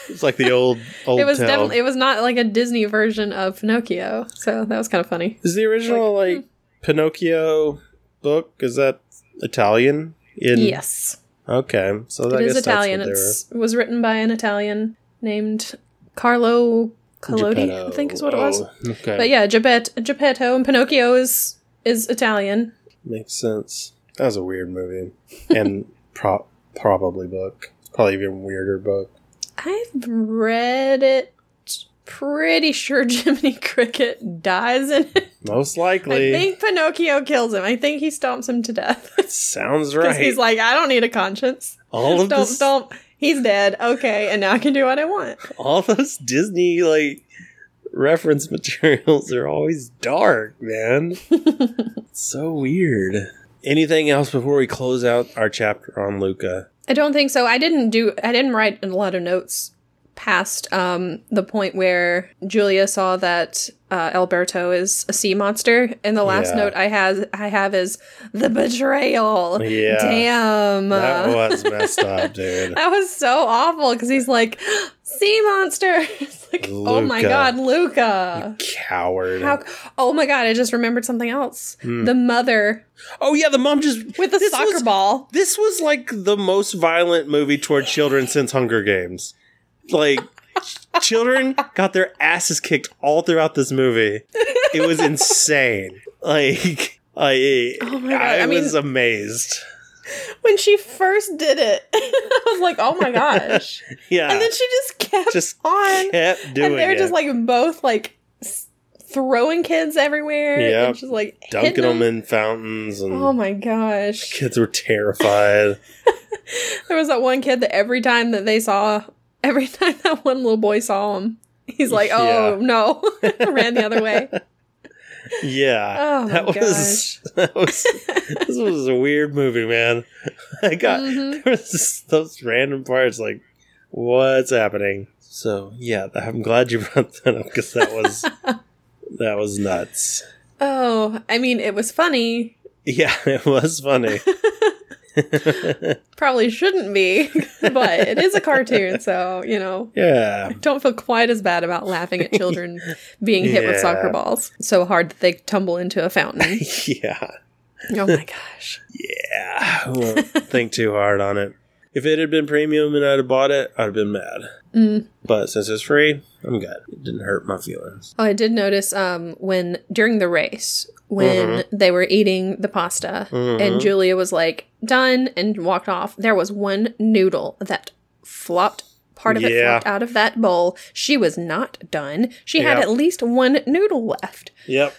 it's like the old old it was tale. definitely it was not like a Disney version of Pinocchio. So that was kind of funny. Is the original like, Pinocchio book? Is that Italian? In yes. Okay, so It is Italian. That's what It's, it was written by an Italian named Carlo. Collodi, Geppetto. I think is what it was. Oh, Okay, But yeah, Geppet, Geppetto and Pinocchio is is Italian. makes sense. That was a weird movie, and pro- probably book. Probably even weirder book. I've read it. Pretty sure Jiminy Cricket dies in it. Most likely. I think Pinocchio kills him. I think he stomps him to death sounds right. he's like, I don't need a conscience. all of Stomp, this, stomp. He's dead. Okay, and now I can do what I want. all those Disney like reference materials are always dark, man. so weird. Anything else before we close out our chapter on Luca? I don't think so. I didn't do. I didn't write a lot of notes past um, the point where Giulia saw that uh, Alberto is a sea monster, and the last Yeah. note I has I have is the betrayal. Yeah. Damn. That was messed up, dude. That was so awful because he's like, sea monster. It's like, oh my god, Luca. Coward. How, oh my god, I just remembered something else. The mother oh yeah, the mom just with the soccer was- ball. This was like the most violent movie toward children since Hunger Games. Like children got their asses kicked all throughout this movie. It was insane. Like I, Oh my God, I, I mean- was amazed. When she first did it, I was like, oh my gosh. Yeah, and then she just kept Just on. kept doing and they're it, just like both like throwing kids everywhere. Yeah, And just like dunking hitting them in fountains, and Oh my gosh. kids were terrified. There was that one kid that every time that they saw, every time that one little boy saw him, he's like, oh no, ran the other way. Yeah, Oh that was that was this was a weird movie, man. I got Mhm. there was just those random parts like what's happening. So yeah, I'm glad you brought that up because that was that was nuts. Oh, I mean, it was funny. Yeah, it was funny. Probably shouldn't be, but it is a cartoon, so, you know, yeah, don't feel quite as bad about laughing at children being hit with soccer balls so hard that they tumble into a fountain. yeah, Oh my gosh. yeah. I won't think too hard on it. If it had been premium and I'd have bought it, I'd have been mad. Mm. But since it's free, I'm good. It didn't hurt my feelings. Oh, I did notice um when during the race when Mm-hmm. they were eating the pasta and Giulia was like done and walked off. There was one noodle that flopped part of it flopped out of that bowl. She was not done. She had at least one noodle left. Yep.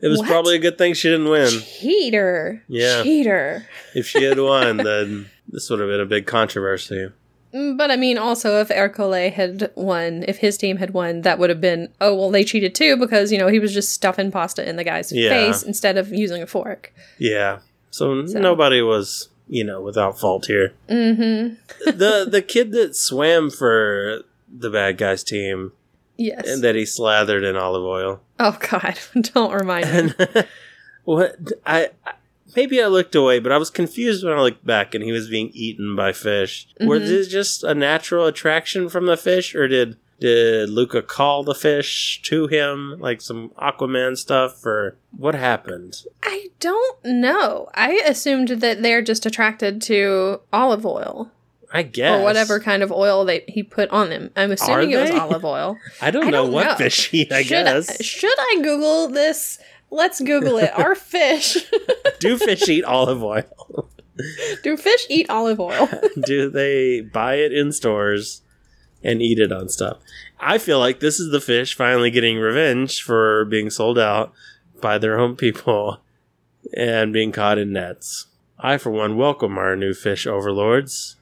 It was What? probably a good thing she didn't win. Cheater. Yeah. Cheater. If she had won, then this would have been a big controversy. Mm, But I mean, also, if Ercole had won, if his team had won, that would have been, oh, well, they cheated too because, you know, he was just stuffing pasta in the guy's Yeah. face instead of using a fork. Yeah. So, nobody was, you know, without fault here. Mm-hmm. the the kid that swam for the bad guys team Yes. and that he slathered in olive oil. oh, God. Don't remind me. what I maybe I looked away, but I was confused when I looked back and he was being eaten by fish. Was Mm-hmm. it just a natural attraction from the fish, or did did Luca call the fish to him like some Aquaman stuff, or what happened? I don't know. I assumed that they're just attracted to olive oil I guess or whatever kind of oil they he put on them. I'm assuming it was olive oil. I don't I know don't what know. fish he, I should, guess should I Google this? Let's Google it. Are fish do fish eat olive oil? do fish eat olive oil? do they buy it in stores and eat it on stuff? I feel like this is the fish finally getting revenge for being sold out by their own people and being caught in nets. I, for one, welcome our new fish overlords.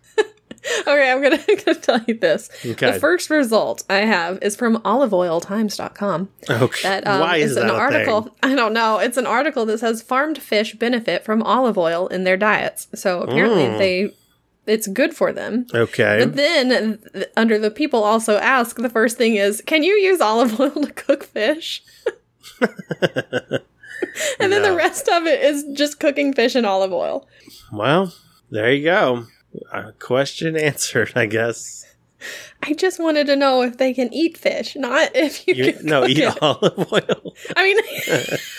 okay, I'm gonna, gonna tell you this. Okay. The first result I have is from oliveoiltimes.com. Okay. That um, Why is, that an article. thing? I don't know. It's an article that says farmed fish benefit from olive oil in their diets. So apparently Mm. they, it's good for them. Okay. But then th- under the people also ask, the first thing is, can you use olive oil to cook fish? and then the rest of it is just cooking fish in olive oil. well, there you go. Uh, question answered, I guess. I just wanted to know if they can eat fish, not if you, You, can no, eat it. olive oil. I mean,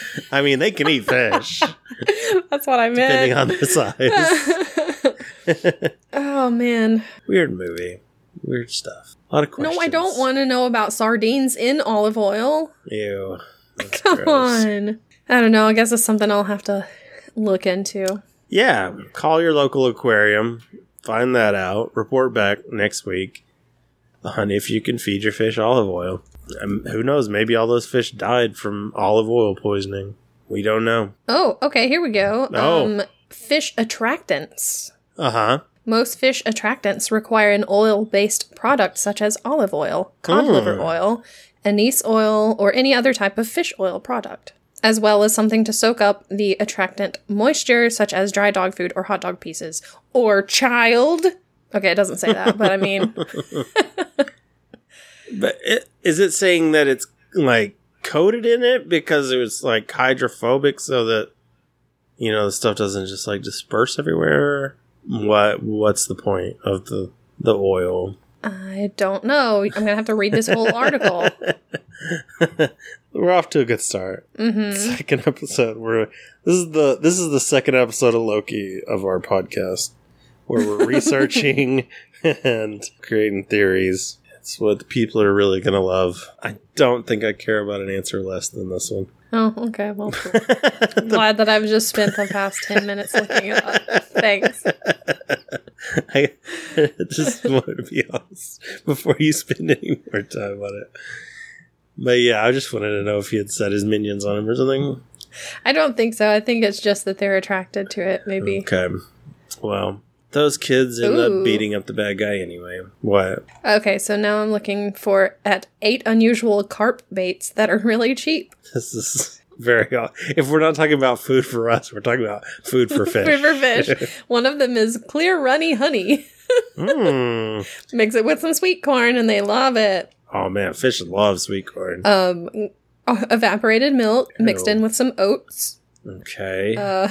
I mean, they can eat fish, that's what I meant. depending on the size. oh man. Weird movie. Weird stuff. A lot of questions. No, I don't want to know about sardines in olive oil. Ew. That's Come gross. on. I don't know. I guess it's something I'll have to look into. Yeah, call your local aquarium, find that out, report back next week on if you can feed your fish olive oil. Um, who knows? Maybe all those fish died from olive oil poisoning. We don't know. Oh, okay, here we go. Oh. Um, fish attractants. Uh huh. Most fish attractants require an oil based product such as olive oil, cod liver Mm. oil, anise oil, or any other type of fish oil product, as well as something to soak up the attractant moisture, such as dry dog food or hot dog pieces, or child. Okay, it doesn't say that, but I mean, But it, is it saying that it's like coated in it because it was like hydrophobic so that you know the stuff doesn't just like disperse everywhere? What what's the point of the the oil? I don't know. I'm gonna have to read this whole article. We're off to a good start. hmm Second episode. We're this is the this is the second episode of Loki of our podcast where we're researching and creating theories. It's what the people are really gonna love. I don't think I care about an answer less than this one. Oh, okay. Well. I'm glad that I've just spent the past ten minutes looking at it up. Thanks. I just wanted to be honest before you spend any more time on it. But yeah, I just wanted to know if he had set his minions on him or something. I don't think so. I think it's just that they're attracted to it. Maybe. Okay. Well, those kids end Ooh. up beating up the bad guy anyway. What? Okay, so now I'm looking for at eight unusual carp baits that are really cheap. This is very odd. If we're not talking about food for us, we're talking about food for fish. River fish. One of them is clear runny honey. Mm. Mix it with some sweet corn and they love it. Oh man, fish love sweet corn. Um, evaporated milk mixed Ew. in with some oats. okay. Uh,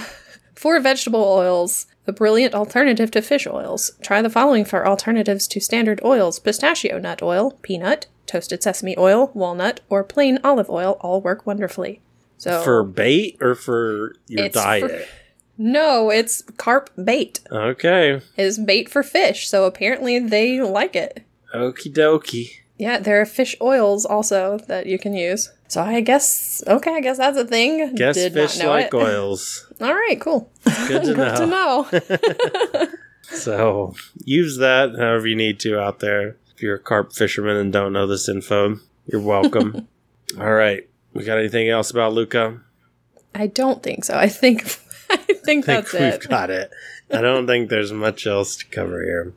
for vegetable oils, a brilliant alternative to fish oils. Try the following for alternatives to standard oils pistachio nut oil, peanut, toasted sesame oil, walnut, or plain olive oil all work wonderfully. So, for bait or for your It's for- diet? no, it's carp bait. Okay. Is bait for fish, so apparently they like it. Okie dokie. Yeah, there are fish oils also that you can use. So I guess okay, I guess that's a thing. Guess Did fish know like it. oils. All right, cool. Good to Good to know. know. So use that however you need to out there. If you're a carp fisherman and don't know this info, you're welcome. All right. We got anything else about Luca? I don't think so. I think I think I think that's we've it. got it. I don't think there's much else to cover here.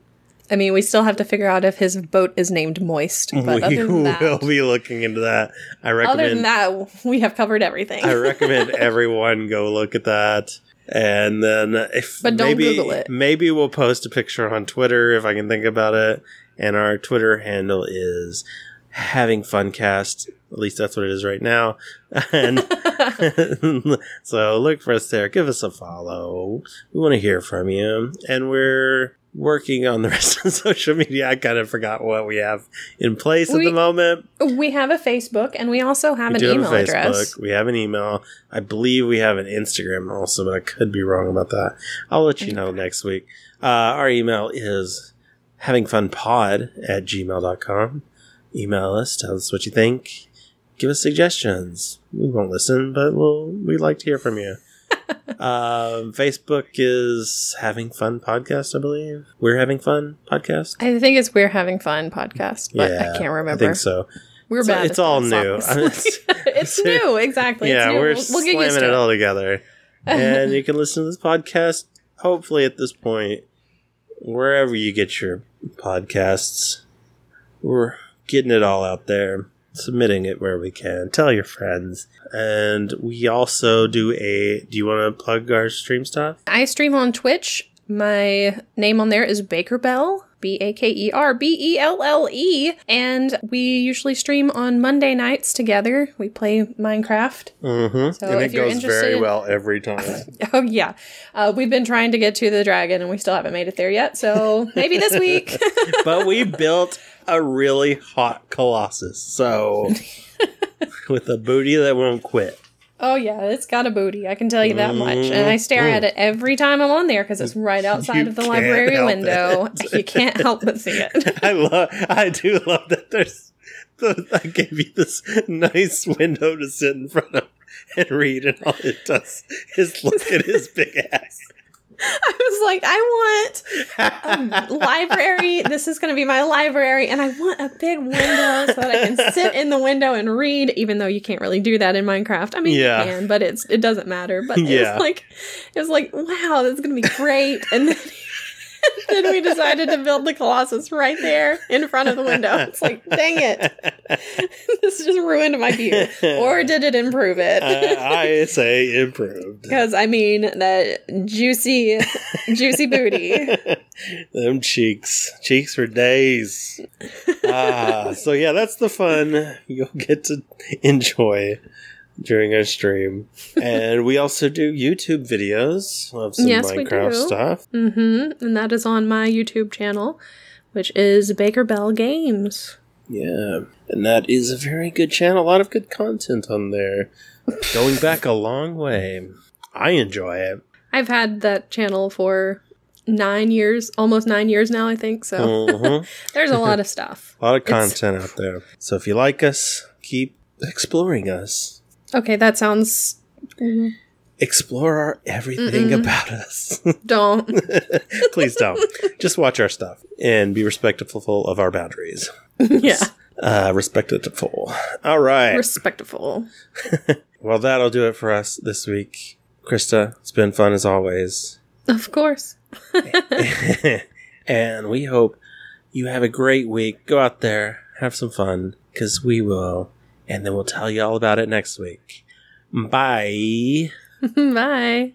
I mean, we still have to figure out if his boat is named Moist. But we other than that, will be looking into that. I recommend other than that, we have covered everything. I recommend everyone go look at that. And then if But don't maybe Google it. maybe we'll post a picture on Twitter if I can think about it. And our Twitter handle is having funcast. At least that's what it is right now. And so look for us there. Give us a follow. We want to hear from you. And we're working on the rest of social media. I kind of forgot what we have in place at the moment. we have a Facebook and we also have We an email have address. We have an email. I believe we have an Instagram also, but I could be wrong about that. I'll let you know next week. Uh, our email is havingfunpod at gmail.com. Email us, tell us what you think. Give us suggestions. We won't listen, but we'll we'd like to hear from you. Um, Facebook is having fun podcast, I believe. We're having fun podcast. I think it's We're Having Fun podcast, but I can't remember. I think so. We're It's- bad. it's all new. it's new, exactly. yeah, new. we're we'll, we'll slamming it it. all together. and you can listen to this podcast, hopefully, at this point, wherever you get your podcasts. We're getting it all out there, submitting it where we can. Tell your friends. And we also do a. Do you want to plug our stream stuff? I stream on Twitch. My name on there is Baker Belle. B A K E R B E L L E. And we usually stream on Monday nights together. We play Minecraft. Mm-hmm. So and if it goes very well every time. Oh, yeah. Uh, we've been trying to get to the dragon and we still haven't made it there yet. So maybe this week. but we built a really hot colossus. So, with a booty that won't quit. oh, yeah. It's got a booty. I can tell you that much. And I stare at it mm-hmm. every time I'm on there because it's right outside You of the library window. it. You can't help but see it. I love. I do love that. There's. The, I gave you this nice window to sit in front of and read, and all it does is look at his big ass. Like, I want a library. This is going to be my library, and I want a big window so that I can sit in the window and read. Even though you can't really do that in Minecraft. I mean, Yeah. you can, but it's it doesn't matter. But Yeah. was like, it was like, wow, this is going to be great. And then, then we decided to build the Colossus right there in front of the window. It's like, dang it. this just ruined my view. Or did it improve it? Uh, I say improved. Because I mean that juicy, juicy booty. Them cheeks. Cheeks for days. ah, so yeah, that's the fun you'll get to enjoy during our stream. And we also do YouTube videos of some Yes, we Minecraft do. stuff. Mm-hmm. And that is on my YouTube channel, which is Baker Belle Games. Yeah. And that is a very good channel. A lot of good content on there. Going back a long way. I enjoy it. I've had that channel for nine years, almost nine years now, I think. So Mhm. there's a lot of stuff. A lot of It's- content out there. So if you like us, keep exploring us. Okay, that sounds. Explore our everything about us. Don't. Please don't. Just watch our stuff and be respectful of our boundaries. yeah. Uh, respectful. All right. Respectful. well, that'll do it for us this week. Krista, it's been fun as always. Of course. and we hope you have a great week. Go out there, have some fun, because we will. And then we'll tell you all about it next week. Bye. Bye.